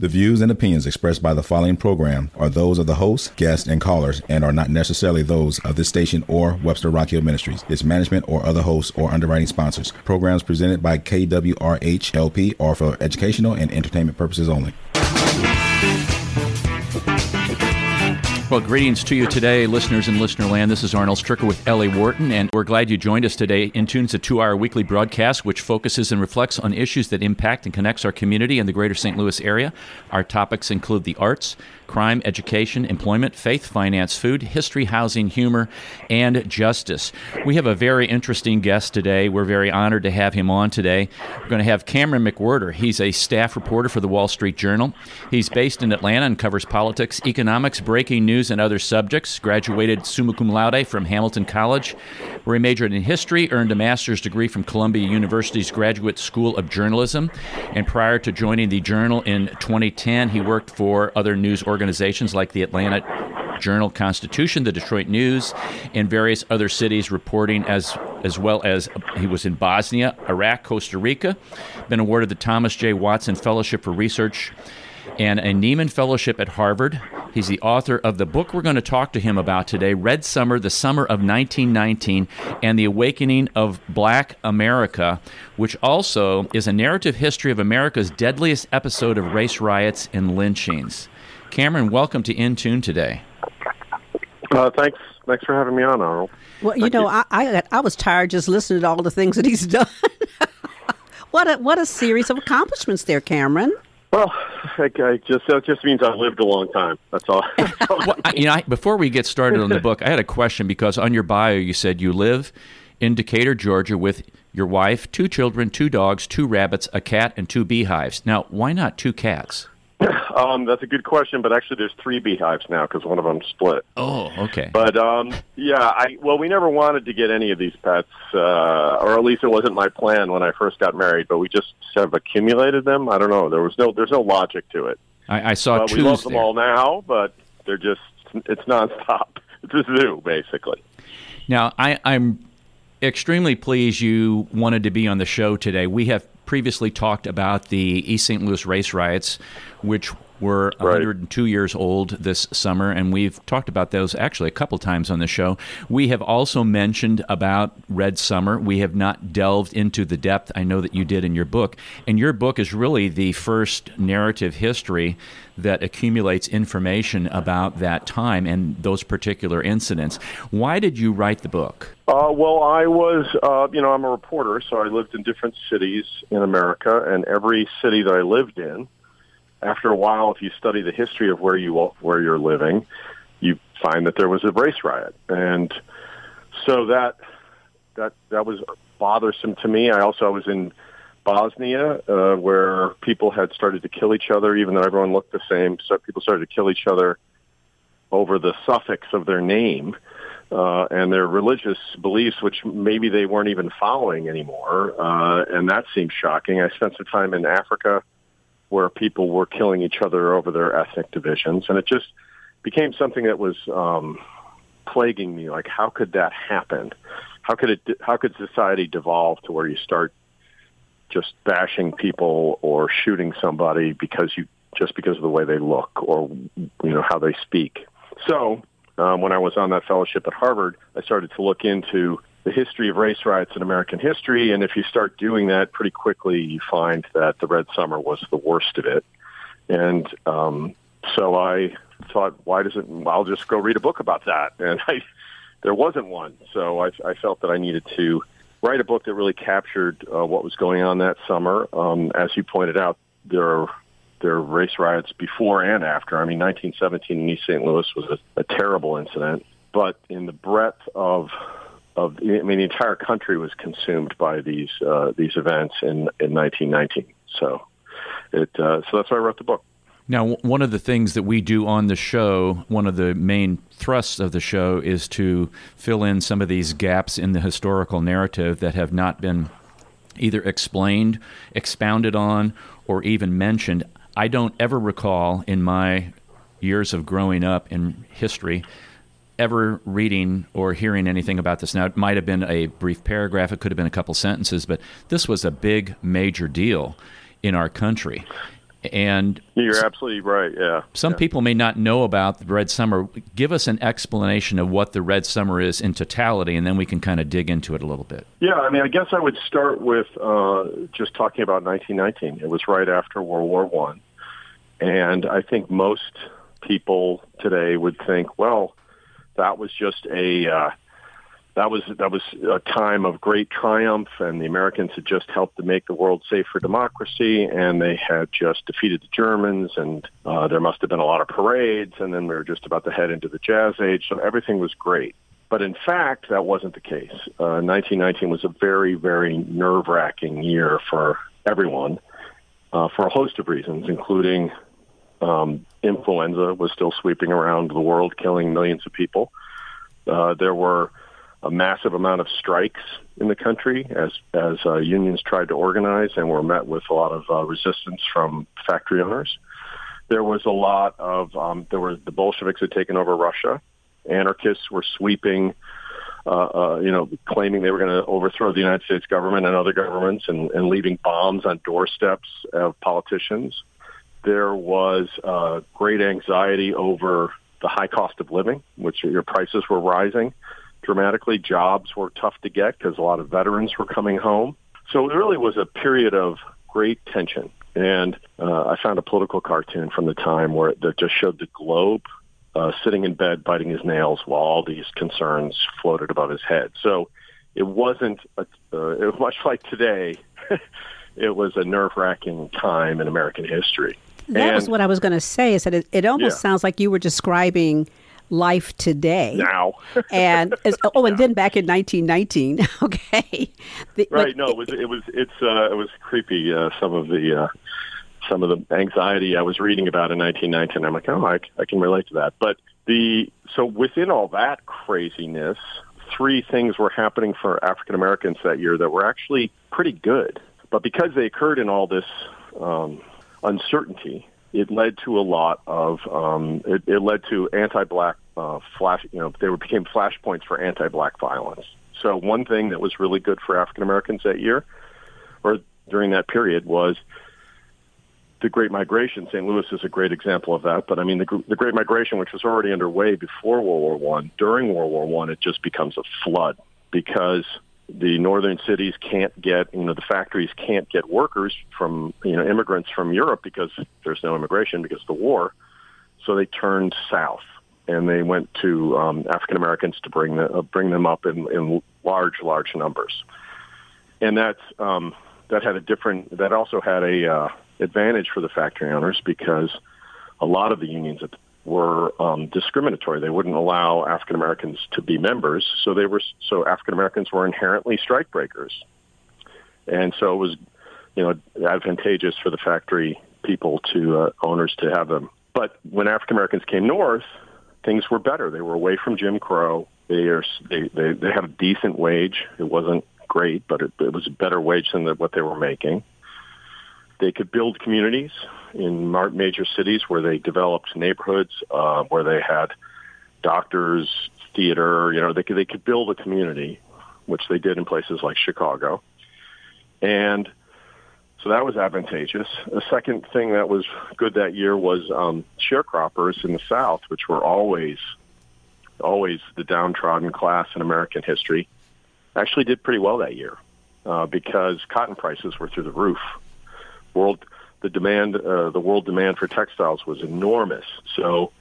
The views and opinions expressed by the following program are those of the host, guests, and callers and are not necessarily those of this station or Webster Rock Hill Ministries, its management, or other hosts or underwriting sponsors. Programs presented by KWRH LP are for educational and entertainment purposes only. Well, greetings to you today, listeners in listener land. This is Arnold Stricker with Ellie Wharton, and we're glad you joined us today. In Tune's a two hour weekly broadcast which focuses and reflects on issues that impact and connects our community in the greater St. Louis area. Our topics include the arts, crime, education, employment, faith, finance, food, history, housing, humor, and justice. We have a very interesting guest today. We're very honored to have him on today. We're going to have Cameron McWhorter. He's a staff reporter for the Wall Street Journal. He's based in Atlanta and covers politics, economics, breaking news, and other subjects. Graduated summa cum laude from Hamilton College, where he majored in history, earned a master's degree from Columbia University's Graduate School of Journalism, and prior to joining the Journal in 2010, he worked for other news organizations organizations like the Atlanta Journal Constitution, the Detroit News, and various other cities reporting as as well as he was in Bosnia, Iraq, Costa Rica, been awarded the Thomas J. Watson Fellowship for Research and a Nieman Fellowship at Harvard. He's the author of the book we're going to talk to him about today, Red Summer, the Summer of 1919, and the Awakening of Black America, which also is a narrative history of America's deadliest episode of race riots and lynchings. Cameron, welcome to In Tune today. Uh, thanks. Thanks for having me on, Arnold. Well, you Thank know, I, I I was tired just listening to all the things that he's done. what a what a series of accomplishments there, Cameron. Well, I, I just that just means I've lived a long time. That's all. well, I, you know, I, before we get started on the book, I had a question because on your bio you said you live in Decatur, Georgia, with your wife, two children, two dogs, two rabbits, a cat, and two beehives. Now, why not two cats? Um, that's a good question, but actually, there's three beehives now because one of them split. Oh, okay. But um, yeah, I well, we never wanted to get any of these pets, uh, or at least it wasn't my plan when I first got married. But we just have accumulated them. I don't know. There was no, there's no logic to it. I, I saw uh, two. We love them all now, but they're just it's nonstop. It's a zoo, basically. Now, I, I'm extremely pleased you wanted to be on the show today. We have previously talked about the East St. Louis race riots, which were Right. 102 years old this summer, and we've talked about those actually a couple times on the show. We have also mentioned about Red Summer. We have not delved into the depth I know that you did in your book, and your book is really the first narrative history that accumulates information about that time and those particular incidents. Why did you write the book? Uh, well, I was, uh, you know, I'm a reporter, so I lived in different cities in America, and every city that I lived in, after a while, if you study the history of where you where you're living, you find that there was a race riot, and so that that that was bothersome to me. I also was in Bosnia, uh, where people had started to kill each other, even though everyone looked the same. So people started to kill each other over the suffix of their name uh, and their religious beliefs, which maybe they weren't even following anymore. Uh, and that seemed shocking. I spent some time in Africa where people were killing each other over their ethnic divisions, and it just became something that was um, plaguing me. Like, how could that happen? How could it? How could society devolve to where you start just bashing people or shooting somebody because you just because of the way they look or you know how they speak? So um, when I was on that fellowship at Harvard, I started to look into the history of race riots in American history. And if you start doing that pretty quickly, you find that the Red Summer was the worst of it. And um, so I thought, why doesn't, I'll just go read a book about that. And I, there wasn't one. So I, I felt that I needed to write a book that really captured uh, what was going on that summer. Um, as you pointed out, there are there are race riots before and after. I mean, 1917 in East St. Louis was a, a terrible incident, but in the breadth of of I mean, the entire country was consumed by these uh, these events in in 1919. So it uh, so that's why I wrote the book. Now, one of the things that we do on the show, one of the main thrusts of the show, is to fill in some of these gaps in the historical narrative that have not been either explained, expounded on, or even mentioned. I don't ever recall in my years of growing up in history ever reading or hearing anything about this. Now, it might have been a brief paragraph, it could have been a couple sentences, but this was a big, major deal in our country. And you're absolutely right. Yeah. Some yeah. people may not know about the Red Summer. Give us an explanation of what the Red Summer is in totality, and then we can kind of dig into it a little bit. Yeah, I mean, I guess I would start with uh, just talking about 1919. It was right after World War One, and I think most people today would think, well, that was just a uh, that was that was a time of great triumph, and the Americans had just helped to make the world safe for democracy, and they had just defeated the Germans, and uh, there must have been a lot of parades, and then we were just about to head into the Jazz Age, so everything was great. But in fact, that wasn't the case. Uh, 1919 was a very, very nerve-wracking year for everyone uh, for a host of reasons, including um, influenza was still sweeping around the world, killing millions of people. Uh, there were a massive amount of strikes in the country as as uh, unions tried to organize and were met with a lot of uh, resistance from factory owners. There was a lot of um, there were the Bolsheviks had taken over Russia. Anarchists were sweeping, uh, uh, you know, claiming they were going to overthrow the United States government and other governments and, and leaving bombs on doorsteps of politicians. There was uh, great anxiety over the high cost of living, which your prices were rising dramatically. Jobs were tough to get because a lot of veterans were coming home. So it really was a period of great tension. And uh, I found a political cartoon from the time where that just showed the globe uh, sitting in bed biting his nails while all these concerns floated above his head. So it wasn't a, uh, it was much like today. it was a nerve-wracking time in American history. That and, was what I was going to say. Is that it, it almost Yeah. sounds like you were describing life today. now. and as, oh, and then back in 1919. Okay, The- Right. like, No, it was it was it's uh, it was creepy. Uh, some of the uh, some of the anxiety I was reading about in 1919. I'm like, oh, I, I can relate to that. But the so within all that craziness, three things were happening for African Americans that year that were actually pretty good. But because they occurred in all this um, uncertainty, it led to a lot of um, it, it led to anti-black uh, flash. You know, they were, became flashpoints for anti-black violence. So one thing that was really good for African Americans that year, or during that period, was the Great Migration. St. Louis is a great example of that. But I mean, the, the Great Migration, which was already underway before World War One, during World War One, it just becomes a flood because the northern cities can't get, you know, the factories can't get workers from, you know, immigrants from Europe because there's no immigration because of the war. So they turned south and they went to um, African Americans to bring the, uh, bring them up in, in large, large numbers. And that's um, that had a different. That also had a uh, advantage for the factory owners because a lot of the unions that were um, discriminatory. They wouldn't allow African Americans to be members, so they were so African Americans were inherently strike breakers, and so it was, you know, advantageous for the factory people to uh, owners to have them. But when African Americans came north, things were better. They were away from Jim Crow. They are they they, they had a decent wage. It wasn't great, but it, it was a better wage than the, what they were making. They could build communities in major cities where they developed neighborhoods uh, where they had doctors, theater. You know, they could they could build a community, which they did in places like Chicago, and so that was advantageous. The second thing that was good that year was um, sharecroppers in the South, which were always always the downtrodden class in American history, actually did pretty well that year uh, because cotton prices were through the roof. World the demand uh, the world demand for textiles was enormous. So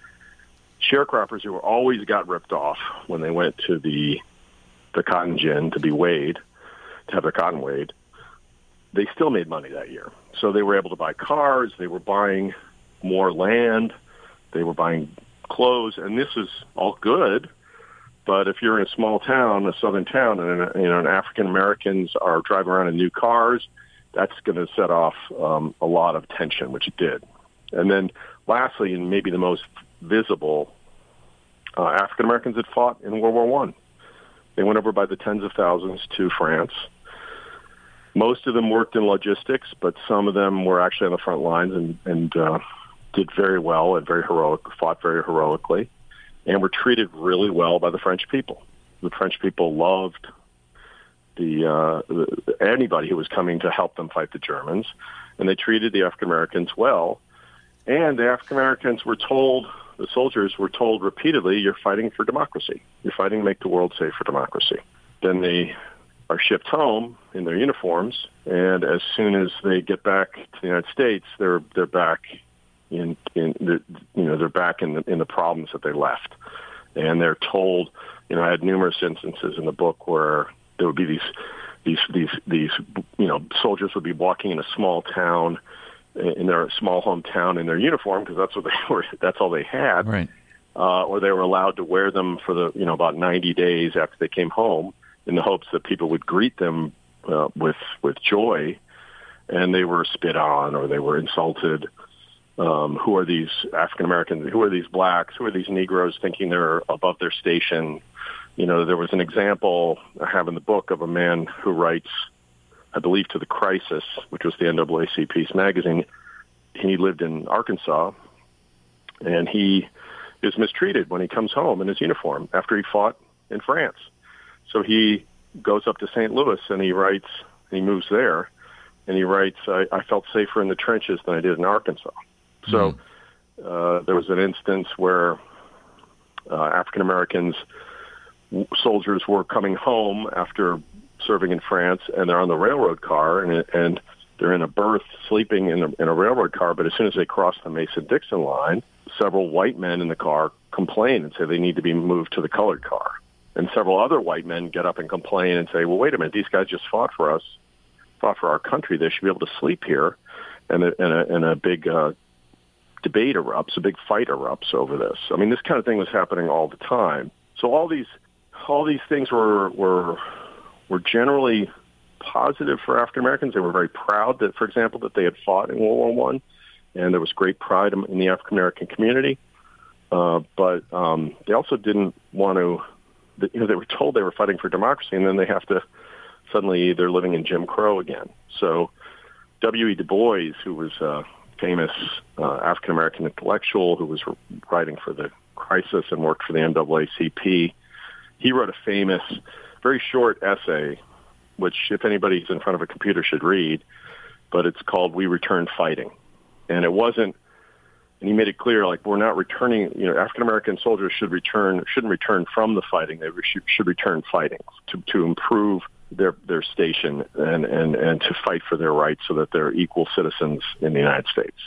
sharecroppers who always got ripped off when they went to the the cotton gin to be weighed, to have their cotton weighed, they still made money that year. So they were able to buy cars, they were buying more land, they were buying clothes, and this is all good. But if you're in a small town, a southern town, and you know, African Americans are driving around in new cars, that's going to set off um, a lot of tension, which it did. And then, lastly, and maybe the most visible, uh, African Americans had fought in World War One. They went over by the tens of thousands to France. Most of them worked in logistics, but some of them were actually on the front lines and, and uh, did very well and very heroic, fought very heroically, and were treated really well by the French people. The French people loved the, uh, anybody who was coming to help them fight the Germans. and they treated the African Americans well. And the African Americans were told, the soldiers were told repeatedly, "You're fighting for democracy. You're fighting to make the world safe for democracy." Then they are shipped home in their uniforms, and as soon as they get back to the United States, they're they're back in in the, you know they're back in the in the problems that they left, and they're told. You know, I had numerous instances in the book where there would be these these these these you know soldiers would be walking in a small town in their small hometown in their uniform because that's what they were that's all they had. Right. Uh, or they were allowed to wear them for the you know about 90 days after they came home in the hopes that people would greet them uh, with with joy. And they were spit on or they were insulted. Um, who are these African Americans who are these blacks? Who are these Negroes thinking they're above their station you know, there was an example I have in the book of a man who writes, I believe, to the Crisis, which was the NAACP's magazine. He lived in Arkansas, and he is mistreated when he comes home in his uniform after he fought in France. So he goes up to St. Louis and he writes, he moves there, and he writes, I, I felt safer in the trenches than I did in Arkansas. So mm. uh, there was an instance where uh, African Americans soldiers were coming home after serving in France, and they're on the railroad car, and and they're in a berth sleeping in a, in a railroad car. But as soon as they cross the Mason-Dixon line, several white men in the car complain and say they need to be moved to the colored car. And several other white men get up and complain and say, "Well, wait a minute, these guys just fought for us, fought for our country. They should be able to sleep here." And a, and a, and a big uh, debate erupts, a big fight erupts over this. I mean, this kind of thing was happening all the time. So all these all these things were were were generally positive for African Americans. They were very proud that, for example, that they had fought in World War One, and there was great pride in the African American community. Uh, but um, they also didn't want to. You know, they were told they were fighting for democracy, and then they have to suddenly they're living in Jim Crow again. So W. E. Du Bois, who was a famous uh, African American intellectual who was writing for the Crisis and worked for the NAACP, he wrote a famous, very short essay, which if anybody's in front of a computer should read, but it's called "We Return Fighting," and it wasn't. And he made it clear, like we're not returning. You know, African American soldiers should return shouldn't return from the fighting. They should, should return fighting to to improve their their station and, and and to fight for their rights so that they're equal citizens in the United States.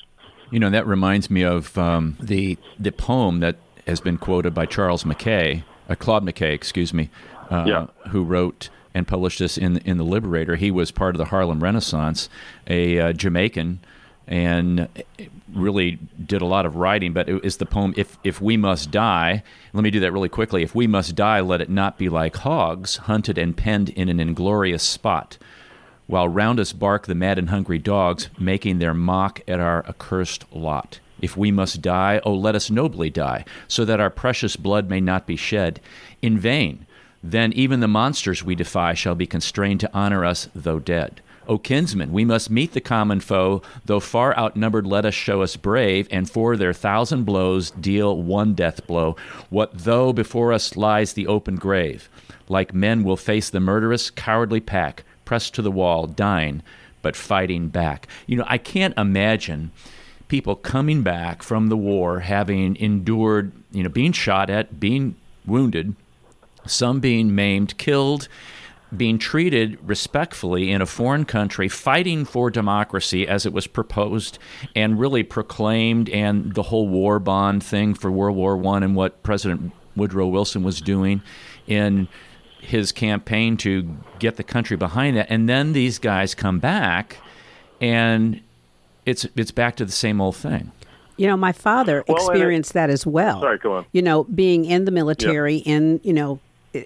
You know, that reminds me of um, the the poem that has been quoted by Charles Mackay uh, Claude McKay, excuse me, uh, yeah. who wrote and published this in in the Liberator. He was part of the Harlem Renaissance, a uh, Jamaican, and really did a lot of writing. But it is the poem "If If We Must Die." Let me do that really quickly. If we must die, let it not be like hogs, hunted and penned in an inglorious spot. While round us bark the mad and hungry dogs, making their mock at our accursed lot. If we must die, oh, let us nobly die, so that our precious blood may not be shed in vain. Then even the monsters we defy shall be constrained to honor us, though dead. O kinsmen, we must meet the common foe, though far outnumbered, let us show us brave, and for their thousand blows deal one death blow. What though before us lies the open grave? Like men we'll face the murderous, cowardly pack, pressed to the wall, dying, but fighting back. You know, I can't imagine people coming back from the war having endured, you know, being shot at, being wounded, some being maimed, killed, being treated respectfully in a foreign country, fighting for democracy as it was proposed and really proclaimed, and the whole war bond thing for World War One and what President Woodrow Wilson was doing in his campaign to get the country behind that. And then these guys come back and it's it's back to the same old thing. You know, my father well, experienced it, that as well. Sorry, go on. You know, being in the military yep. in you know,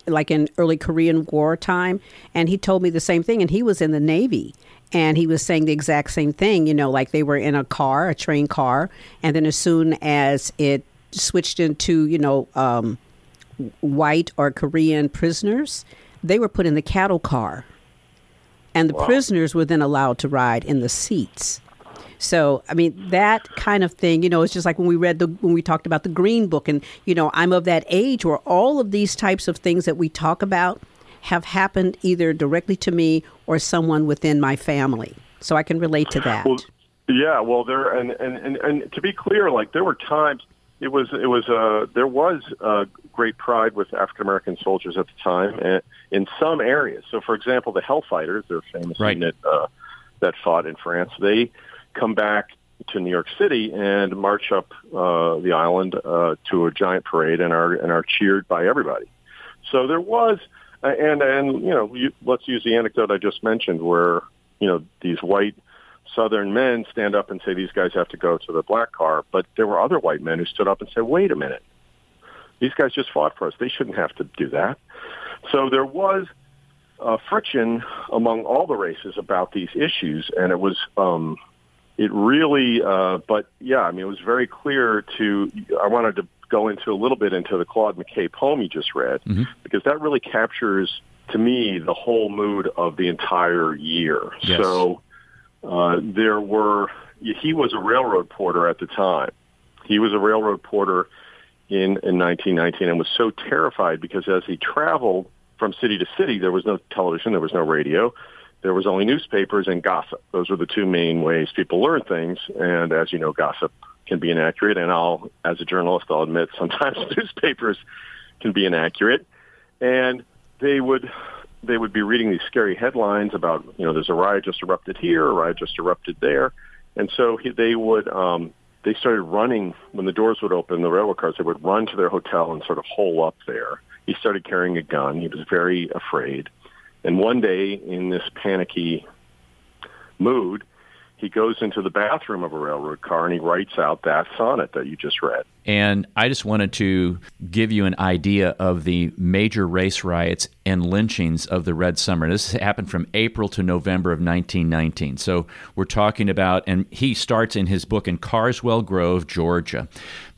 like in early Korean War time, and he told me the same thing. And he was in the Navy, and he was saying the exact same thing. You know, like they were in a car, a train car, and then as soon as it switched into you know um, white or Korean prisoners, they were put in the cattle car, and the wow. prisoners were then allowed to ride in the seats. So, I mean, that kind of thing, you know, it's just like when we read the, when we talked about the Green Book, and, you know, I'm of that age where all of these types of things that we talk about have happened either directly to me or someone within my family. So I can relate to that. Well, Yeah, well, there and, and and and to be clear, like there were times it was it was uh there was uh, great pride with African American soldiers at the time and in some areas. So, for example, the Hellfighters, they're famous right. unit uh, that fought in France. They come back to New York City and march up uh, the island uh, to a giant parade and are and are cheered by everybody. So there was, uh, and and you know, you, let's use the anecdote I just mentioned, where you know these white Southern men stand up and say these guys have to go to the black car, but there were other white men who stood up and said, wait a minute, these guys just fought for us. They shouldn't have to do that. So there was uh, friction among all the races about these issues, and it was um, it really. Uh, but yeah, I mean, it was very clear to. I wanted to go into a little bit into the Claude McKay poem you just read mm-hmm. because that really captures to me the whole mood of the entire year. Yes. So uh, there were. He was a railroad porter at the time. He was a railroad porter in, in 1919 and was so terrified because as he traveled from city to city, there was no television, there was no radio, there was only newspapers and gossip. Those were the two main ways people learn things. And as you know, gossip can be inaccurate. And I'll, as a journalist, I'll admit sometimes newspapers can be inaccurate. And they would they would be reading these scary headlines about you know there's a riot just erupted here, a riot just erupted there, and so he, they would um, they started running when the doors would open, the railroad cars. They would run to their hotel and sort of hole up there. He started carrying a gun. He was very afraid, and one day in this panicky mood, he goes into the bathroom of a railroad car and he writes out that sonnet that you just read. And I just wanted to give you an idea of the major race riots and lynchings of the Red Summer. This happened from April to November of 1919. So we're talking about, and he starts in his book in Carswell Grove, Georgia.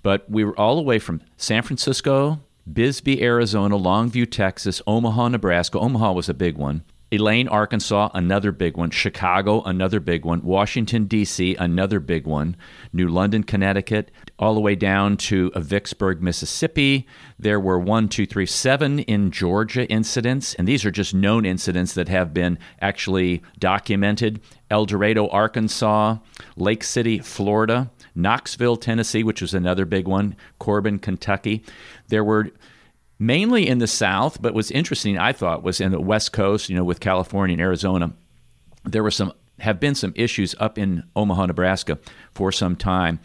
But we were all the way from San Francisco, Bisbee, Arizona, Longview, Texas, Omaha, Nebraska. Omaha was a big one. Elaine, Arkansas, another big one. Chicago, another big one. Washington, D.C., another big one. New London, Connecticut, all the way down to Vicksburg, Mississippi. There were one, two, three, seven in Georgia incidents, and these are just known incidents that have been actually documented. El Dorado, Arkansas, Lake City, Florida, Knoxville, Tennessee, which was another big one, Corbin, Kentucky. There were mainly in the South, but what's interesting, I thought, was in the West Coast, you know, with California and Arizona. There were some have been some issues up in Omaha, Nebraska for some time.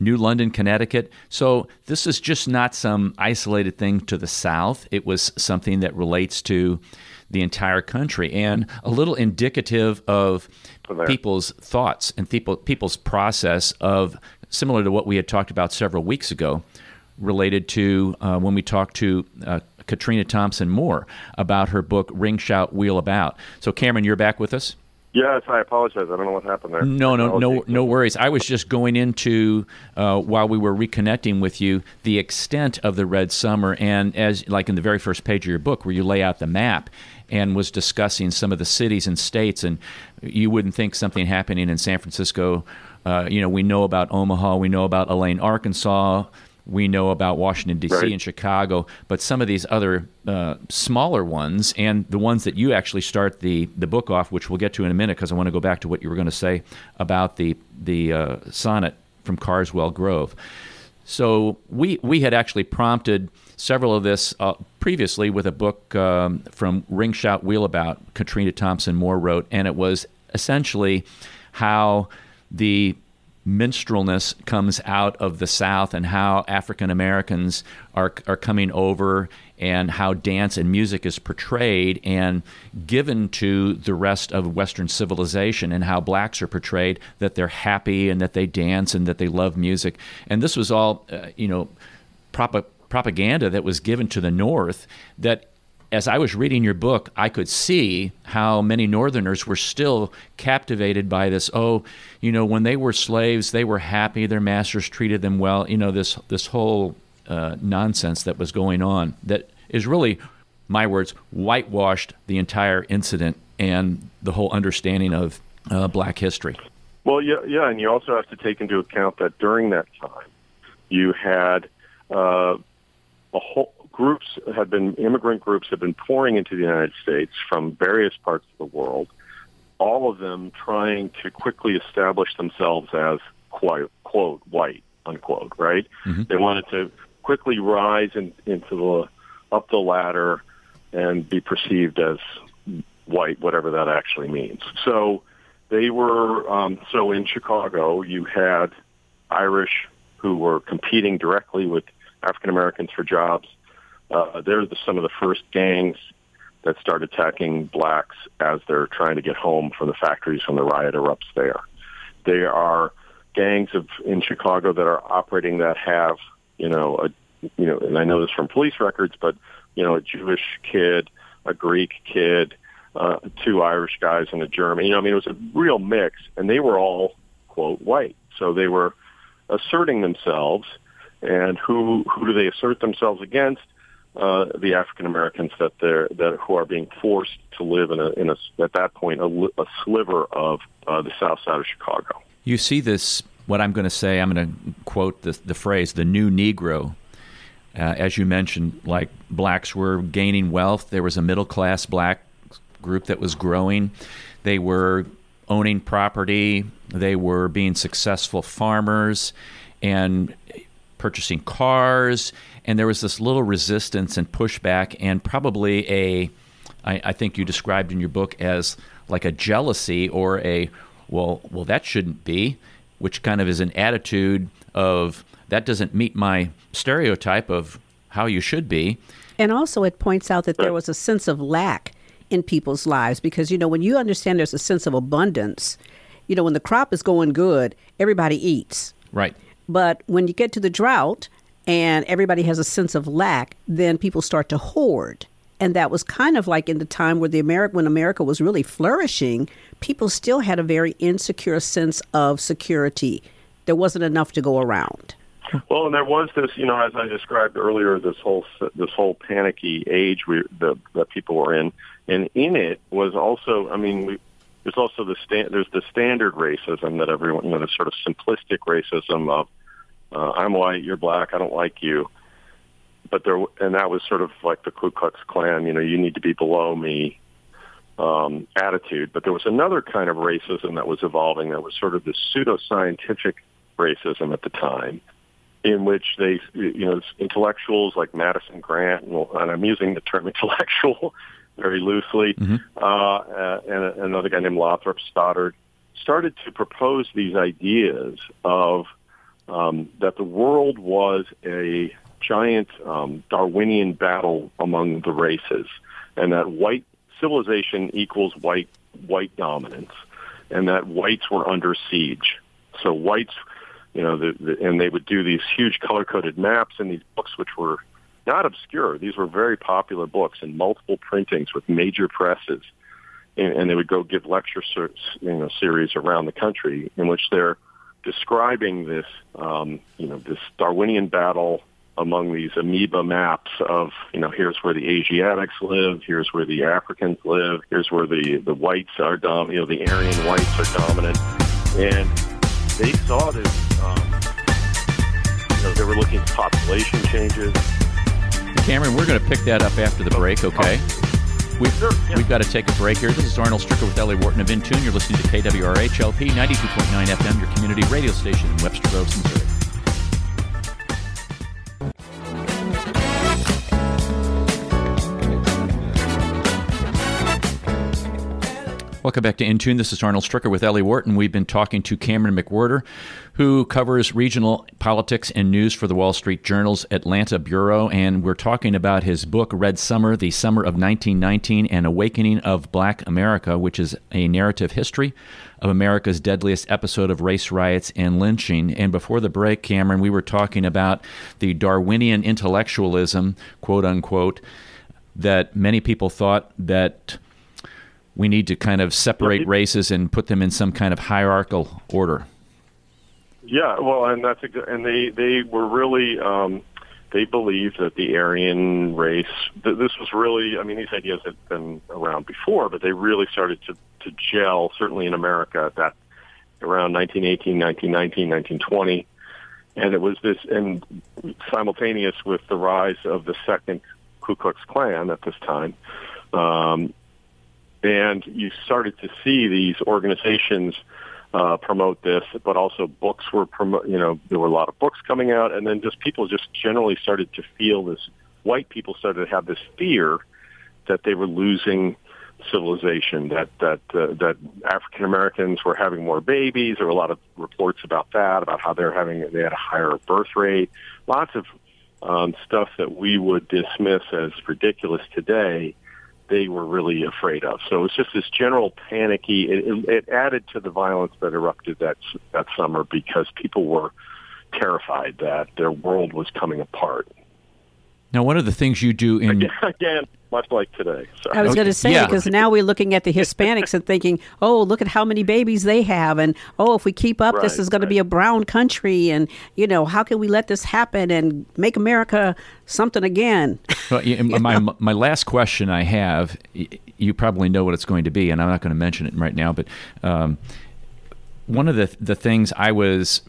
New London, Connecticut. So this is just not some isolated thing to the South. It was something that relates to the entire country and a little indicative of people's thoughts and people, people's process of similar to what we had talked about several weeks ago related to uh, when we talked to uh, Katrina Thompson Moore about her book Ring Shout Wheel About. So Cameron, you're back with us. Yes, I apologize. I don't know what happened there. No, no, no, no worries. I was just going into uh, while we were reconnecting with you the extent of the Red Summer, and as like in the very first page of your book, where you lay out the map and was discussing some of the cities and states, and you wouldn't think something happening in San Francisco. Uh, you know, we know about Omaha, we know about Elaine, Arkansas, we know about Washington, D.C. Right. and Chicago, but some of these other uh, smaller ones and the ones that you actually start the, the book off, which we'll get to in a minute because I want to go back to what you were going to say about the, the uh, sonnet from Carswell Grove. So we, we had actually prompted several of this uh, previously with a book um, from Ring Shout Wheelabout, Katrina Thompson Moore wrote, and it was essentially how the minstrelness comes out of the South and how African Americans are, are coming over and how dance and music is portrayed and given to the rest of Western civilization and how blacks are portrayed that they're happy and that they dance and that they love music. And this was all, uh, you know, prop- propaganda that was given to the North that as I was reading your book, I could see how many Northerners were still captivated by this. Oh, you know, when they were slaves, they were happy. Their masters treated them well. You know, this this whole uh, nonsense that was going on that is really, my words, whitewashed the entire incident and the whole understanding of uh, Black history. Well, yeah, yeah, and you also have to take into account that during that time, you had uh, a whole groups had been immigrant groups had been pouring into the United States from various parts of the world, all of them trying to quickly establish themselves as quote, quote white unquote right mm-hmm. they wanted to quickly rise in, into the up the ladder and be perceived as white whatever that actually means so they were um, so in chicago you had irish who were competing directly with african americans for jobs uh, they're the, some of the first gangs that start attacking blacks as they're trying to get home from the factories when the riot erupts there. There are gangs of in Chicago that are operating that have, you know, a you know, and I know this from police records, but you know, a Jewish kid, a Greek kid, uh, two Irish guys, and a German. You know, I mean, it was a real mix, and they were all quote white, so they were asserting themselves. And who who do they assert themselves against? Uh, the African Americans that they're that who are being forced to live in a in a at that point a, a sliver of uh, the South Side of Chicago. You see this. What I'm going to say, I'm going to quote the the phrase "the new Negro." Uh, as you mentioned, like blacks were gaining wealth. There was a middle class black group that was growing. They were owning property. They were being successful farmers and purchasing cars and there was this little resistance and pushback, and probably a, I, I think you described in your book as like a jealousy or a, well, well, that shouldn't be, which kind of is an attitude of that doesn't meet my stereotype of how you should be. And also, it points out that there was a sense of lack in people's lives because, you know, when you understand there's a sense of abundance, you know, when the crop is going good, everybody eats. Right. But when you get to the drought, and everybody has a sense of lack, then people start to hoard. And that was kind of like in the time where the America when America was really flourishing, people still had a very insecure sense of security. There wasn't enough to go around. Well, and there was this, you know, as I described earlier, this whole this whole panicky age we, the, that people were in, and in it was also, I mean, we, there's also the stand, there's the standard racism that everyone, you know, the sort of simplistic racism of uh, I'm white, you're black, I don't like you. But there, and that was sort of like the Ku Klux Klan, you know, you need to be below me um, attitude. But there was another kind of racism that was evolving that was sort of this pseudoscientific racism at the time, in which they, you know, intellectuals like Madison Grant, and I'm using the term intellectual very loosely, mm-hmm. uh, and another guy named Lothrop Stoddard, started to propose these ideas of um, that the world was a giant um, Darwinian battle among the races, and that white civilization equals white white dominance, and that whites were under siege. So whites, you know, the, the, and they would do these huge color coded maps in these books, which were not obscure. These were very popular books in multiple printings with major presses, and, and they would go give lecture ser- you know, series around the country in which they're describing this, um, you know, this Darwinian battle among these amoeba maps of, you know, here's where the Asiatics live, here's where the Africans live, here's where the, the whites are dom, you know, the Aryan whites are dominant. And they saw this, um, you know, they were looking at population changes. Cameron, we're going to pick that up after the break, okay? We've, sure, we've got to take a break here. This is Arnold Stricker with Ellie Wharton of Intune. You're listening to KWRH LP 92.9 FM, your community radio station in Webster Groves, Missouri. Welcome back to Intune. This is Arnold Stricker with Ellie Wharton. We've been talking to Cameron McWhorter, who covers regional politics and news for the Wall Street Journal's Atlanta Bureau. And we're talking about his book, Red Summer The Summer of 1919 and Awakening of Black America, which is a narrative history of America's deadliest episode of race riots and lynching. And before the break, Cameron, we were talking about the Darwinian intellectualism, quote unquote, that many people thought that we need to kind of separate races and put them in some kind of hierarchical order. Yeah, well, and that's a, and they they were really um, they believed that the Aryan race. This was really, I mean, these ideas had been around before, but they really started to to gel. Certainly in America at that around 1918, 1919, 1920, and it was this and simultaneous with the rise of the second Ku Klux Klan at this time. Um, and you started to see these organizations uh, promote this, but also books were promote. You know, there were a lot of books coming out, and then just people just generally started to feel this. White people started to have this fear that they were losing civilization, that that uh, that African Americans were having more babies. There were a lot of reports about that, about how they're having they had a higher birth rate. Lots of um, stuff that we would dismiss as ridiculous today they were really afraid of. So it was just this general panicky. It, it, added to the violence that erupted that that summer because people were terrified that their world was coming apart. Now, one of the things you do in again, again much like today. Sorry. I was going to say Yeah. because now we're looking at the Hispanics and thinking, oh, look at how many babies they have, and oh, if we keep up, this is going to be a brown country, and you know, how can we let this happen and make America something again? Well, yeah, my my last question I have, you probably know what it's going to be, and I'm not going to mention it right now. But um, one of the the things I was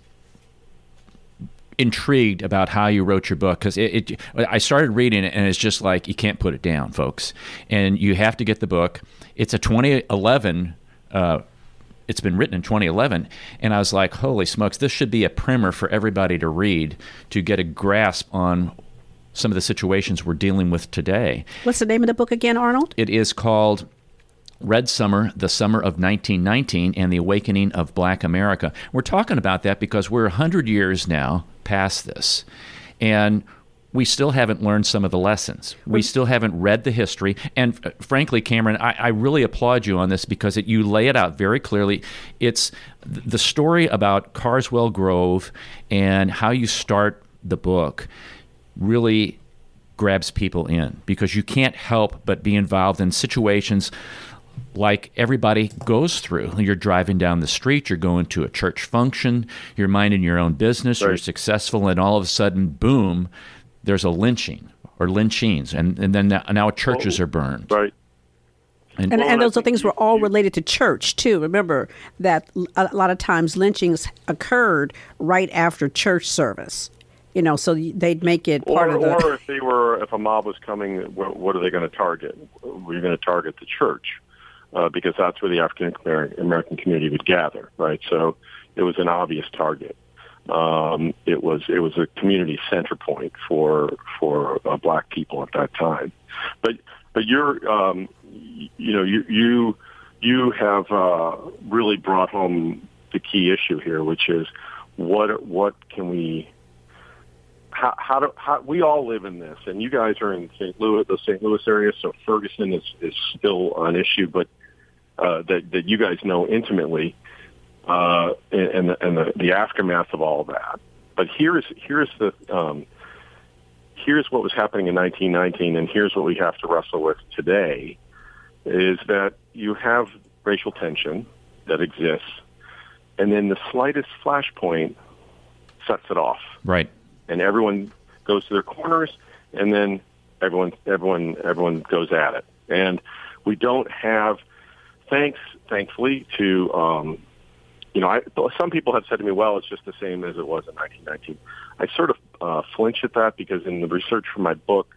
intrigued about how you wrote your book because it, it I started reading it and it's just like you can't put it down, folks, and you have to get the book. It's a 2011. Uh, it's been written in 2011 and i was like holy smokes this should be a primer for everybody to read to get a grasp on some of the situations we're dealing with today What's the name of the book again, Arnold? it is called Red Summer, the Summer of 1919, and the Awakening of Black America. We're talking about that because we're 100 years now past this. And we still haven't learned some of the lessons. We still haven't read the history. And uh, frankly, Cameron, I, I really applaud you on this because it, you lay it out very clearly. It's th- the story about Carswell Grove and how you start the book really grabs people in because you can't help but be involved in situations like everybody goes through. You're driving down the street, you're going to a church function, you're minding your own business, you're successful, and all of a sudden, boom, there's a lynching or lynchings, and, and then now, now churches oh, are burned. Right. And, Well, and those are things were all related to church too. Remember that a lot of times lynchings occurred right after church service. You know, so they'd make it part Or, of the. or if they were, if a mob was coming, what, what are they going to target? Were you going to target the church? Uh, because that's where the African American community would gather, right? So it was an obvious target. Um, it was it was a community center point for for uh, black people at that time. But but you're um, you know you you you have uh, really brought home the key issue here, which is what what can we how, how do how, we all live in this, and you guys are in St. Louis, the St. Louis area, so Ferguson is is still an issue, but uh, that that you guys know intimately, uh, and and the, and the, the aftermath of all that. But here's here's the um, here's what was happening in 1919, and here's what we have to wrestle with today: is that you have racial tension that exists, and then the slightest flashpoint sets it off Right. and everyone goes to their corners, and then everyone everyone everyone goes at it. And we don't have, thanks thankfully to, um, you know, I, some people have said to me, well, it's just the same as it was in 1919. I sort of uh, flinch at that because in the research for my book,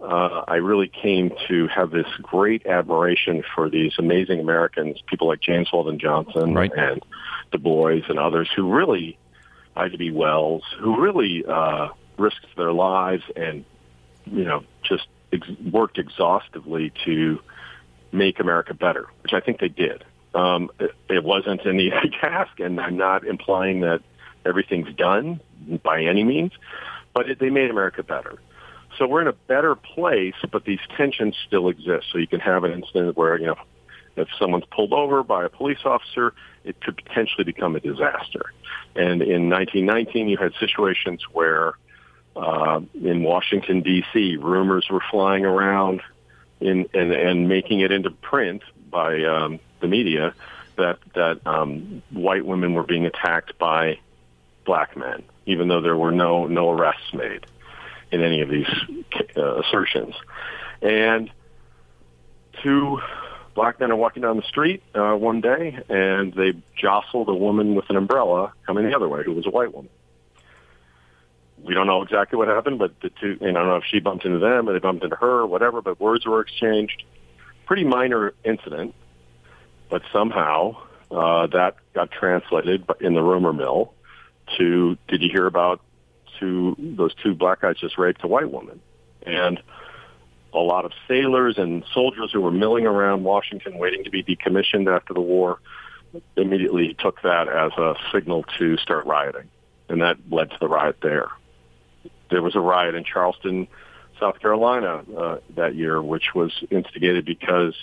uh, I really came to have this great admiration for these amazing Americans, people like James Weldon Johnson Right. and Du Bois and others who really, Ida B. Wells, who really uh, risked their lives and, you know, just ex- worked exhaustively to make America better, which I think they did. Um, it, it wasn't an easy task, and I'm not implying that everything's done by any means, but it, they made America better. So we're in a better place, but these tensions still exist. So you can have an incident where, you know, if someone's pulled over by a police officer, it could potentially become a disaster. And in 1919, you had situations where uh, in Washington, D.C., rumors were flying around in, and, and making it into print by um, the media that, that um, white women were being attacked by black men, even though there were no, no arrests made in any of these uh, assertions. And two black men are walking down the street uh, one day, and they jostled a woman with an umbrella coming the other way, who was a white woman. We don't know exactly what happened, but the two, and I don't know if she bumped into them or they bumped into her or whatever, but words were exchanged. pretty minor incident, but somehow uh, that got translated in the rumor mill to, did you hear about two, those two black guys just raped a white woman? And a lot of sailors and soldiers who were milling around Washington waiting to be decommissioned after the war immediately took that as a signal to start rioting. And that led to the riot there. There was a riot in Charleston, South Carolina uh, that year, which was instigated because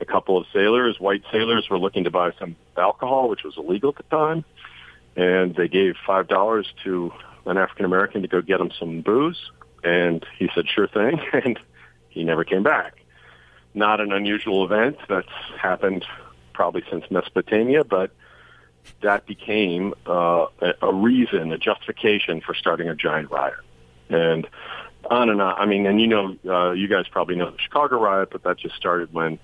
a couple of sailors, white sailors, were looking to buy some alcohol, which was illegal at the time. And they gave $5 to an African American to go get them some booze and he said, sure thing. And he never came back. Not an unusual event that's happened probably since Mesopotamia, but that became uh, a reason, a justification for starting a giant riot. And on and on. I mean, and you know, uh, you guys probably know the Chicago riot, but that just started when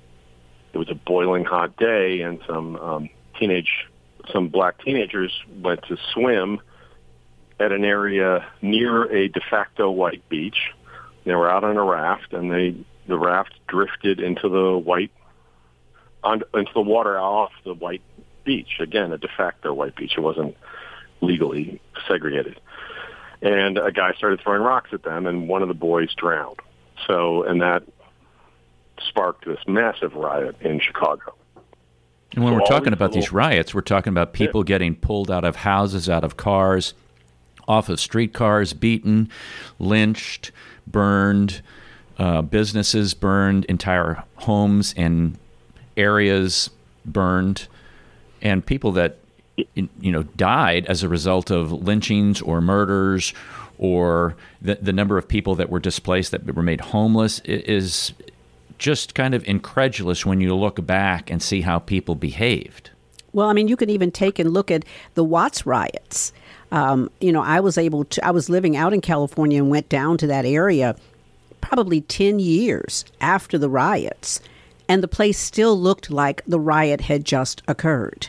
it was a boiling hot day and some um, teenage, some black teenagers went to swim at an area near a de facto white beach. They were out on a raft, and they the raft drifted into the white on, into the water off the white beach. Again, a de facto white beach. It wasn't legally segregated. And a guy started throwing rocks at them, and one of the boys drowned. So, and that sparked this massive riot in Chicago. And when so we're talking about these riots, we're talking about people yeah. getting pulled out of houses, out of cars, off of streetcars, beaten, lynched, burned, uh, businesses burned, entire homes and areas burned, and people that you know died as a result of lynchings or murders or the, the number of people that were displaced that were made homeless is just kind of incredulous when you look back and see how people behaved. Well, I mean, you can even take and look at the Watts riots um, you know, I was able to, I was living out in California and went down to that area probably 10 years after the riots. And the place still looked like the riot had just occurred.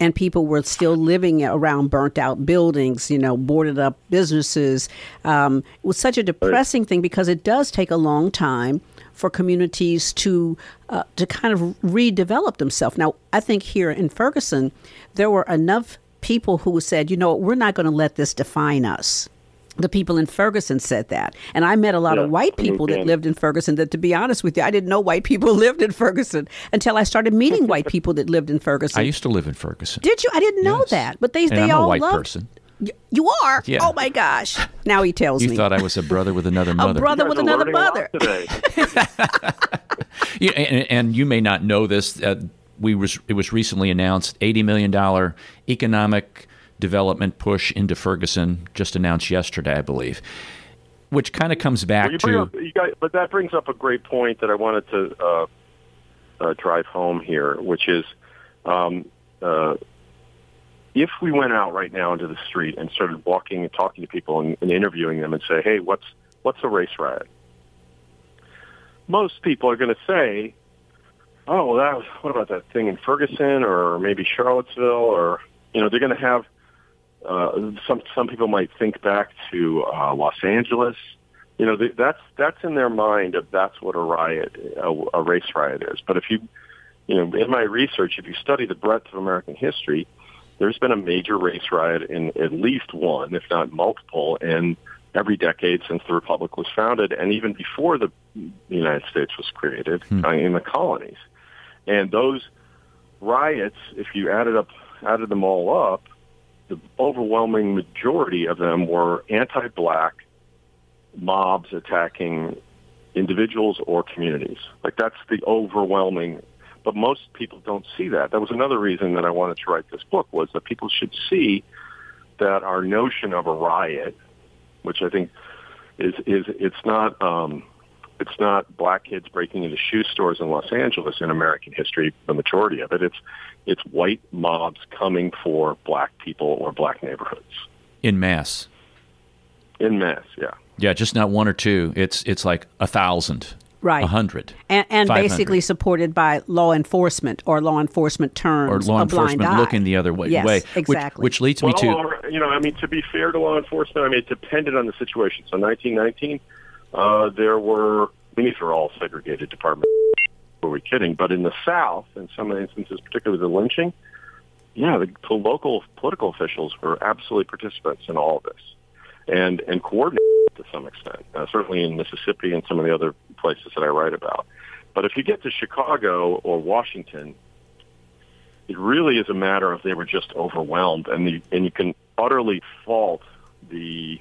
And people were still living around burnt out buildings, you know, boarded up businesses. Um, it was such a depressing thing because it does take a long time for communities to uh, to kind of redevelop themselves. Now, I think here in Ferguson, there were enough people who said, you know, we're not going to let this define us. The people in Ferguson said that. And I met a lot yeah, of white people that lived in Ferguson that, to be honest with you, I didn't know white people lived in Ferguson until I started meeting white people that lived in Ferguson. I used to live in Ferguson. Did you? I didn't know yes. that. But they, and they I'm all a white loved, person. You are? Yeah. Oh my gosh. Now he tells you me. You thought I was a brother with another mother. a brother with another mother. yeah, and, and, you may not know this. Uh, we was it was recently announced eighty million dollar economic development push into Ferguson, just announced yesterday, I believe. Which kind of comes back well, to. Up, guys, but that brings up a great point that I wanted to uh, uh, drive home here, which is um, uh, if we went out right now into the street and started walking and talking to people and, and interviewing them and say, "Hey, what's what's a race riot?" Most people are going to say, "Oh, well, that was, what about that thing in Ferguson or maybe Charlottesville?" Or you know, they're going to have uh, some some people might think back to uh, Los Angeles. You know, that's that's in their mind of that's what a riot, a, a race riot is. But if you, you know, in my research, if you study the breadth of American history, there's been a major race riot in at least one, if not multiple, in every decade since the republic was founded, and even before the, the United States was created hmm. uh, in the colonies. And those riots, if you added up added them all up, the overwhelming majority of them were anti-black mobs attacking individuals or communities. Like that's the overwhelming but most people don't see that. That was another reason that I wanted to write this book was that people should see that our notion of a riot, which I think is is it's not um, it's not black kids breaking into shoe stores in Los Angeles in American history, the majority of it. It's it's white mobs coming for black people or black neighborhoods. In mass. In mass, yeah. Yeah, just not one or two. It's it's like a thousand. Right. A hundred. And, and basically supported by law enforcement or law enforcement terms. Or law enforcement looking the other way. Yes, way exactly. Which, which leads me to. You know, I mean, to be fair to law enforcement, I mean, it depended on the situation. So 1919, uh, there were, these are all segregated departments. were we kidding? But in the South, in some instances, particularly the lynching, yeah, the, the local political officials were absolutely participants in all of this, and and coordinated to some extent. Uh, certainly in Mississippi and some of the other places that I write about. But if you get to Chicago or Washington, it really is a matter of they were just overwhelmed, and the, and you can utterly fault the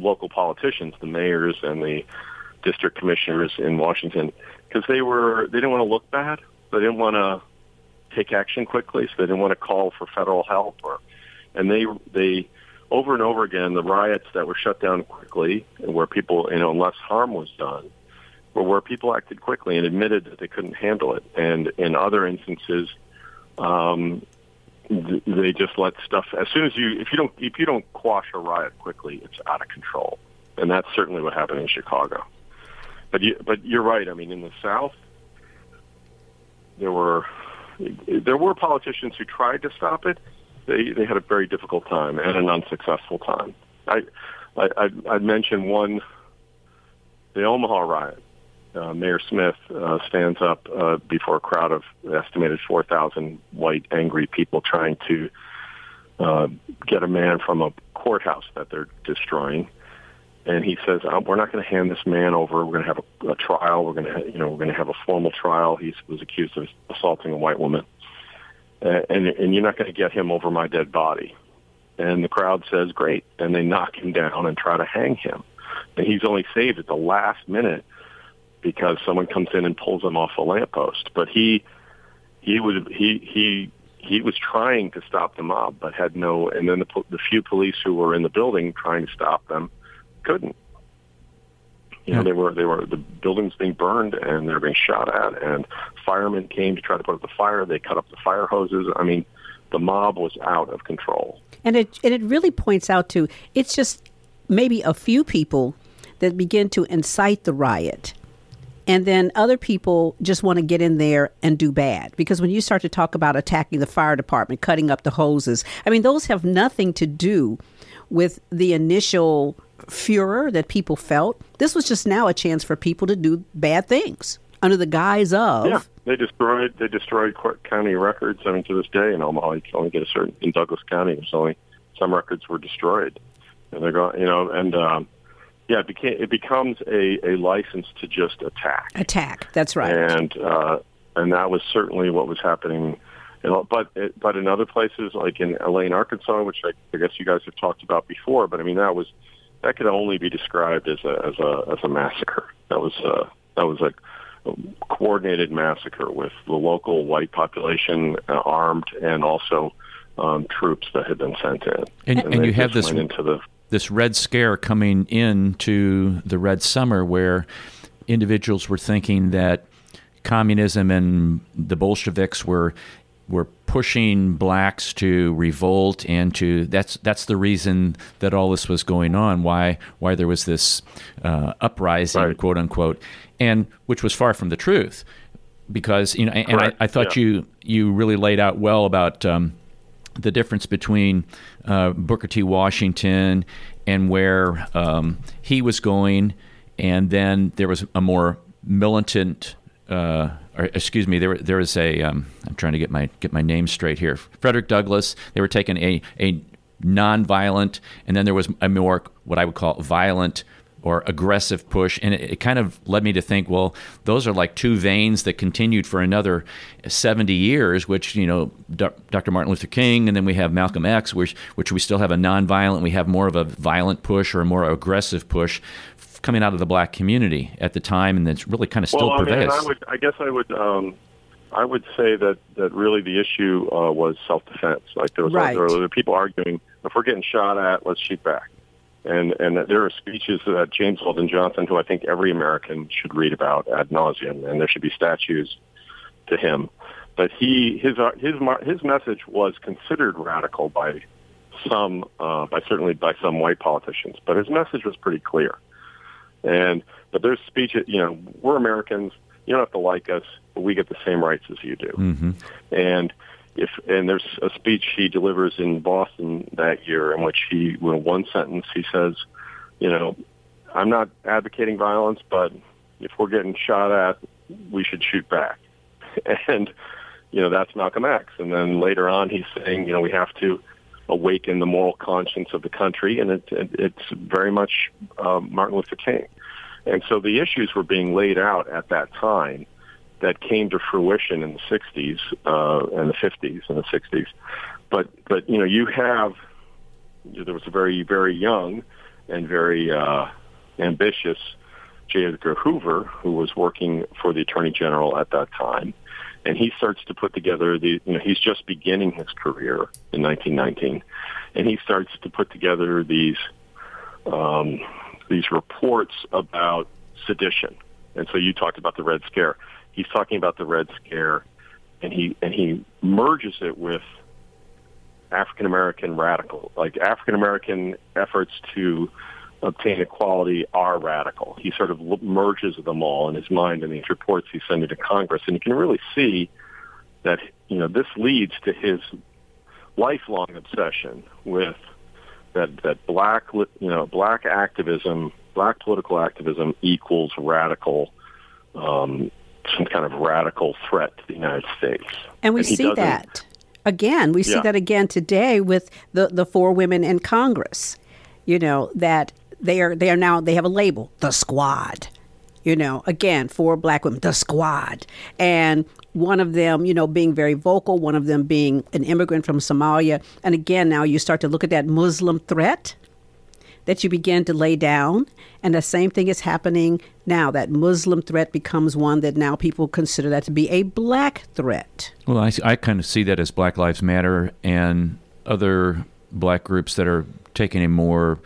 local politicians, the mayors and the district commissioners in Washington, because they were they didn't want to look bad, they didn't want to take action quickly, so they didn't want to call for federal help, or and they they over and over again the riots that were shut down quickly and where people you know less harm was done were where people acted quickly and admitted that they couldn't handle it, and in other instances. Um, they just let stuff as soon as you if you don't if you don't quash a riot quickly it's out of control. And that's certainly what happened in chicago. But you but you're right. I mean in the south there were there were politicians who tried to stop it. They they had a very difficult time and an unsuccessful time. I i i'd, I'd mention one the omaha riot uh, Mayor Smith uh, stands up uh, before a crowd of estimated 4,000 white angry people trying to uh, get a man from a courthouse that they're destroying. And he says, uh, "We're not going to hand this man over. We're going to have a, a trial. We're going to, you know, we're going to have a formal trial. He was accused of assaulting a white woman, uh, and and you're not going to get him over my dead body." And the crowd says, "Great!" And they knock him down and try to hang him. And he's only saved at the last minute because someone comes in and pulls him off a lamppost. But he he was he he he was trying to stop the mob, but had no. And then the the few police who were in the building trying to stop them couldn't. You know, they were they were the buildings being burned and they were being shot at, and firemen came to try to put out the fire. They cut up the fire hoses. I mean, the mob was out of control. And it and it really points out to it's just maybe a few people that begin to incite the riot and then other people just want to get in there and do bad. Because when you start to talk about attacking the fire department cutting up the hoses i mean those have nothing to do with the initial furor that people felt. This was just now a chance for people to do bad things under the guise of yeah they destroyed they destroyed county records i mean to this day in omaha. You can only get a certain in douglas county there's only some records were destroyed. And they're going you know and um yeah, it, became, it becomes a, a license to just attack. Attack. That's right. And uh, and that was certainly what was happening. You know, but it, but in other places like in Elaine, Arkansas, which I, I guess you guys have talked about before, but I mean that was that could only be described as a as a as a massacre. That was uh, that was a coordinated massacre with the local white population uh, armed and also um, troops that had been sent in. And, and, and you have this into the this red scare coming into the red summer where individuals were thinking that communism and the Bolsheviks were were pushing blacks to revolt and to that's that's the reason that all this was going on why why there was this uh, uprising right. quote unquote and which was far from the truth because you know and I, I, thought yeah. you you really laid out well about um, the difference between uh, Booker T. Washington and where um, he was going, and then there was a more militant. Uh, or, excuse me, there there was a. am trying to get my get my name straight here. Frederick Douglass. They were taking a a nonviolent, and then there was a more what I would call violent or aggressive push. And it, it, kind of led me to think, well, those are like two veins that continued for another 70 years, which, you know, Dr. Martin Luther King, and then we have Malcolm X, which, which we still have a nonviolent, we have more of a violent push or a more aggressive push coming out of the black community at the time, and that's really kind of still well, I prevails. Mean, I, would, I guess I would. Um, I would say that, that really the issue uh, was self-defense. Like there was, right. there were people arguing, if we're getting shot at, let's shoot back and and there are speeches that James Weldon Johnson, who I think every American should read about ad nauseum, and there should be statues to him. But he his uh, his his message was considered radical by some, uh, by certainly by some white politicians, but his message was pretty clear. And but there's speeches, you know, we're Americans. You don't have to like us, but we get the same rights as you do. Mm-hmm. And if and there's a speech he delivers in Boston that year in which he, in one sentence, he says, you know, I'm not advocating violence, but if we're getting shot at, we should shoot back. And, you know, that's Malcolm X. And then later on, he's saying, you know, we have to awaken the moral conscience of the country. And it, it, it's very much um, Martin Luther King. And so the issues were being laid out at that time that came to fruition in the 60s uh, and the 50s and the 60s. But, but you know, you have, there was a very, very young and very uh, ambitious J. Edgar Hoover, who was working for the Attorney General at that time. And he starts to put together the, you know, he's just beginning his career in 1919. And he starts to put together these, um, these reports about sedition. And so you talked about the Red Scare. He's talking about the Red Scare, and he and he merges it with African American radical, like African American efforts to obtain equality are radical. He sort of merges them all in his mind in these reports he's sending to Congress, and you can really see that you know this leads to his lifelong obsession with that that black you know black activism, black political activism equals radical. Um, some kind of radical threat to the United States. And we and see that again. We see yeah. that again today with the, the four women in Congress. You know, that they are they are now they have a label, the squad. You know, again, four black women, the squad. And one of them, you know, being very vocal, one of them being an immigrant from Somalia. And again, now you start to look at that Muslim threat that you begin to lay down. And the same thing is happening now. That Muslim threat becomes one that now people consider that to be a black threat. Well, I, I kind of see that as Black Lives Matter and other black groups that are taking a more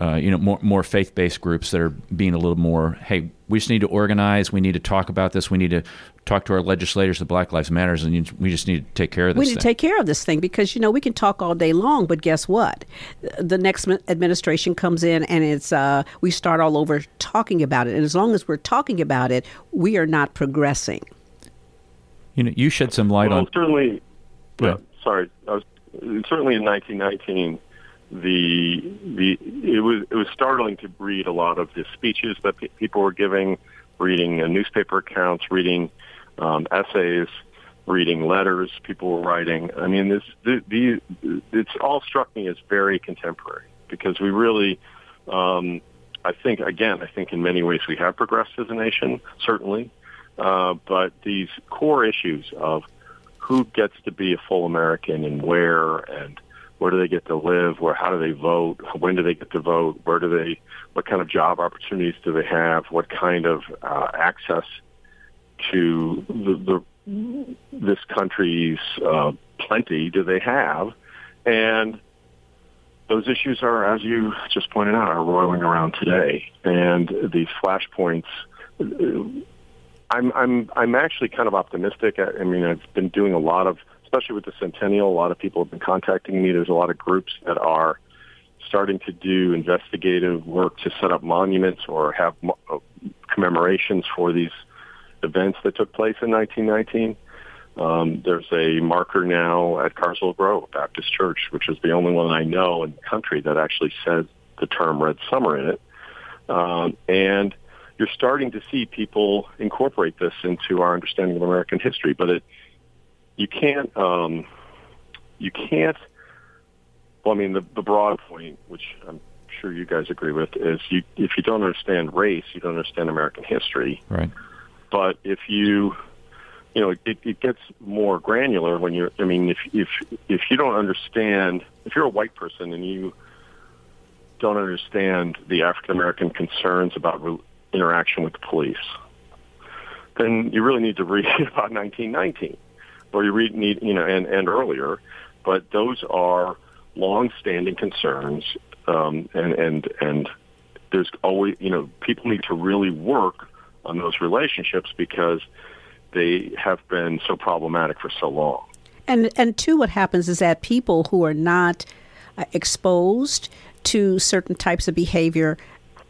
uh, you know, more more faith based groups that are being a little more, hey, we just need to organize. We need to talk about this. We need to talk to our legislators. The Black Lives Matters, and we just need to take care of this. We need thing. to take care of this thing because you know we can talk all day long, but guess what? The next administration comes in, and it's uh, we start all over talking about it. And as long as we're talking about it, we are not progressing. You know, you shed some light well, on certainly. Yeah, sorry, I was certainly in 1919 the the it was it was startling to read a lot of the speeches that pe- people were giving, reading uh, newspaper accounts, reading um, essays, reading letters people were writing. I mean, this the, the it's all struck me as very contemporary because we really. Um, I think again, I think in many ways we have progressed as a nation, certainly, uh, but these core issues of who gets to be a full American and where and where do they get to live? Where how do they vote? When do they get to vote? Where do they? What kind of job opportunities do they have? What kind of uh, access to the, the this country's uh, plenty do they have? And those issues are, as you just pointed out, are roiling around today. And these flashpoints. I'm I'm I'm actually kind of optimistic. I, I mean, I've been doing a lot of especially with the centennial, a lot of people have been contacting me. There's a lot of groups that are starting to do investigative work to set up monuments or have uh, commemorations for these events that took place in 1919. Um, there's a marker now at Carswell Grove Baptist Church, which is the only one I know in the country that actually says the term Red Summer in it. Um, and you're starting to see people incorporate this into our understanding of American history, but it you can't um, you can't. Well, I mean, the, the broad point, which I'm sure you guys agree with, is you if you don't understand race, you don't understand American history. Right. But if you you know, it, it gets more granular when you're. I mean, if if if you don't understand, if you're a white person and you don't understand the African American concerns about re- interaction with the police, then you really need to read about 1919 or you read need you know and and earlier, but those are long-standing concerns, um, and and and there's always you know people need to really work on those relationships because they have been so problematic for so long. And and two, what happens is that people who are not uh, exposed to certain types of behavior,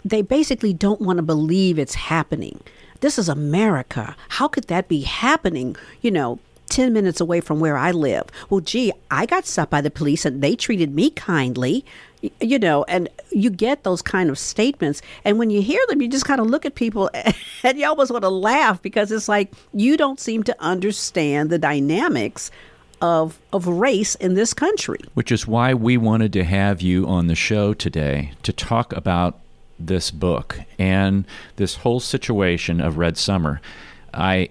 they basically don't want to believe it's happening. This is America. How could that be happening? You know, 10 minutes away from where I live. Well, gee, I got stopped by the police and they treated me kindly. you know, and you get those kind of statements. And when you hear them, you just kind of look at people and you almost want to laugh because it's like you don't seem to understand the dynamics of of race in this country. Which is why we wanted to have you on the show today to talk about this book and this whole situation of Red Summer. I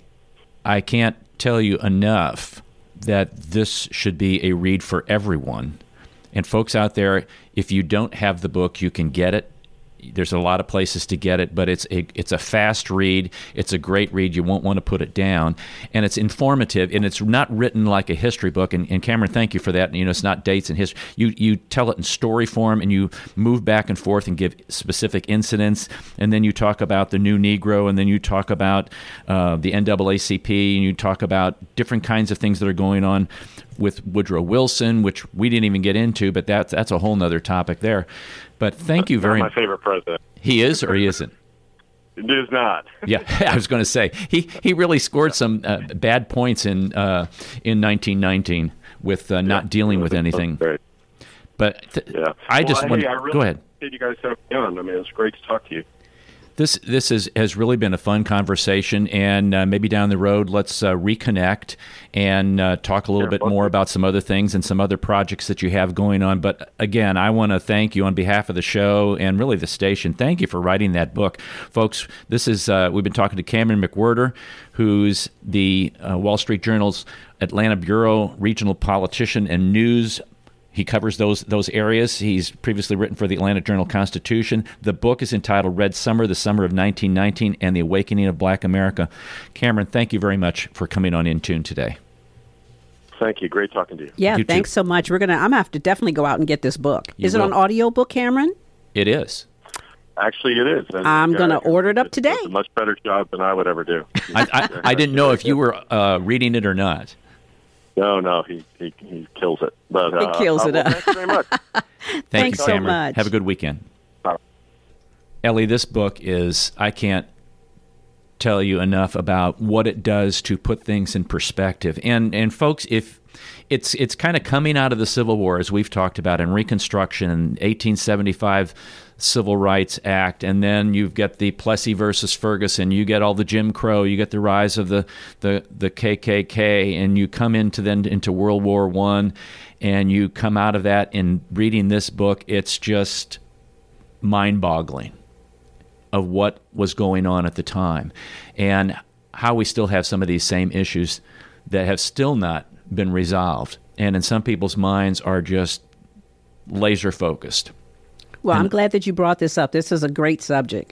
I can't tell you enough that this should be a read for everyone. And folks out there, if you don't have the book, you can get it there's a lot of places to get it, but it's a it's a fast read. It's a great read. You won't want to put it down, and it's informative. And it's not written like a history book. And, and Cameron, thank you for that. You know, it's not dates and history. You you tell it in story form, and you move back and forth and give specific incidents, and then you talk about the new Negro, and then you talk about uh, the NAACP, and you talk about different kinds of things that are going on with Woodrow Wilson, which we didn't even get into, but that's that's a whole nother topic there. But thank you very much. My favorite president. He is or he isn't? It is not. yeah, I was going to say he he really scored some uh, bad points in uh, in 1919 with uh, not yeah, dealing with anything. But th- yeah, I just well, want hey, I really go ahead. You guys have me on. I mean, it's great to talk to you this this is, has really been a fun conversation, and uh, maybe down the road, let's uh, reconnect and uh, talk a little bit more about some other things and some other projects that you have going on. But again, I want to thank you on behalf of the show and really the station. Thank you for writing that book, folks. This is uh, we've been talking to Cameron McWhirter, who's the uh, Wall Street Journal's Atlanta bureau regional politician and news he covers those those areas. He's previously written for the Atlanta Journal Constitution. The book is entitled Red Summer: The Summer of 1919 and the Awakening of Black America. Cameron, thank you very much for coming on In Tune today. Thank you. Great talking to you. Yeah, you thanks too. so much. We're gonna. I'm gonna have to definitely go out and get this book. You is will. it on audio book, Cameron? It is. Actually, it is. And I'm going to order it up today. does a much better job than I would ever do. I, I, I didn't know if you were uh, reading it or not. No, no, he he, he kills it. But He uh, kills uh, it well, up. Thanks very much. Thank Thanks you, so Cameron. much. Have a good weekend. Bye. Ellie, this book is, I can't tell you enough about what it does to put things in perspective. And, and folks, if it's, it's kind of coming out of the Civil War, as we've talked about, in Reconstruction, 1875 Civil Rights Act, and then you've got the Plessy versus Ferguson, you get all the Jim Crow, you get the rise of the, the, the KKK, and you come into then into World War One, and you come out of that in reading this book, it's just mind-boggling of what was going on at the time, and how we still have some of these same issues that have still not been resolved, and in some people's minds are just laser focused. Well, I'm glad that you brought this up. This is a great subject.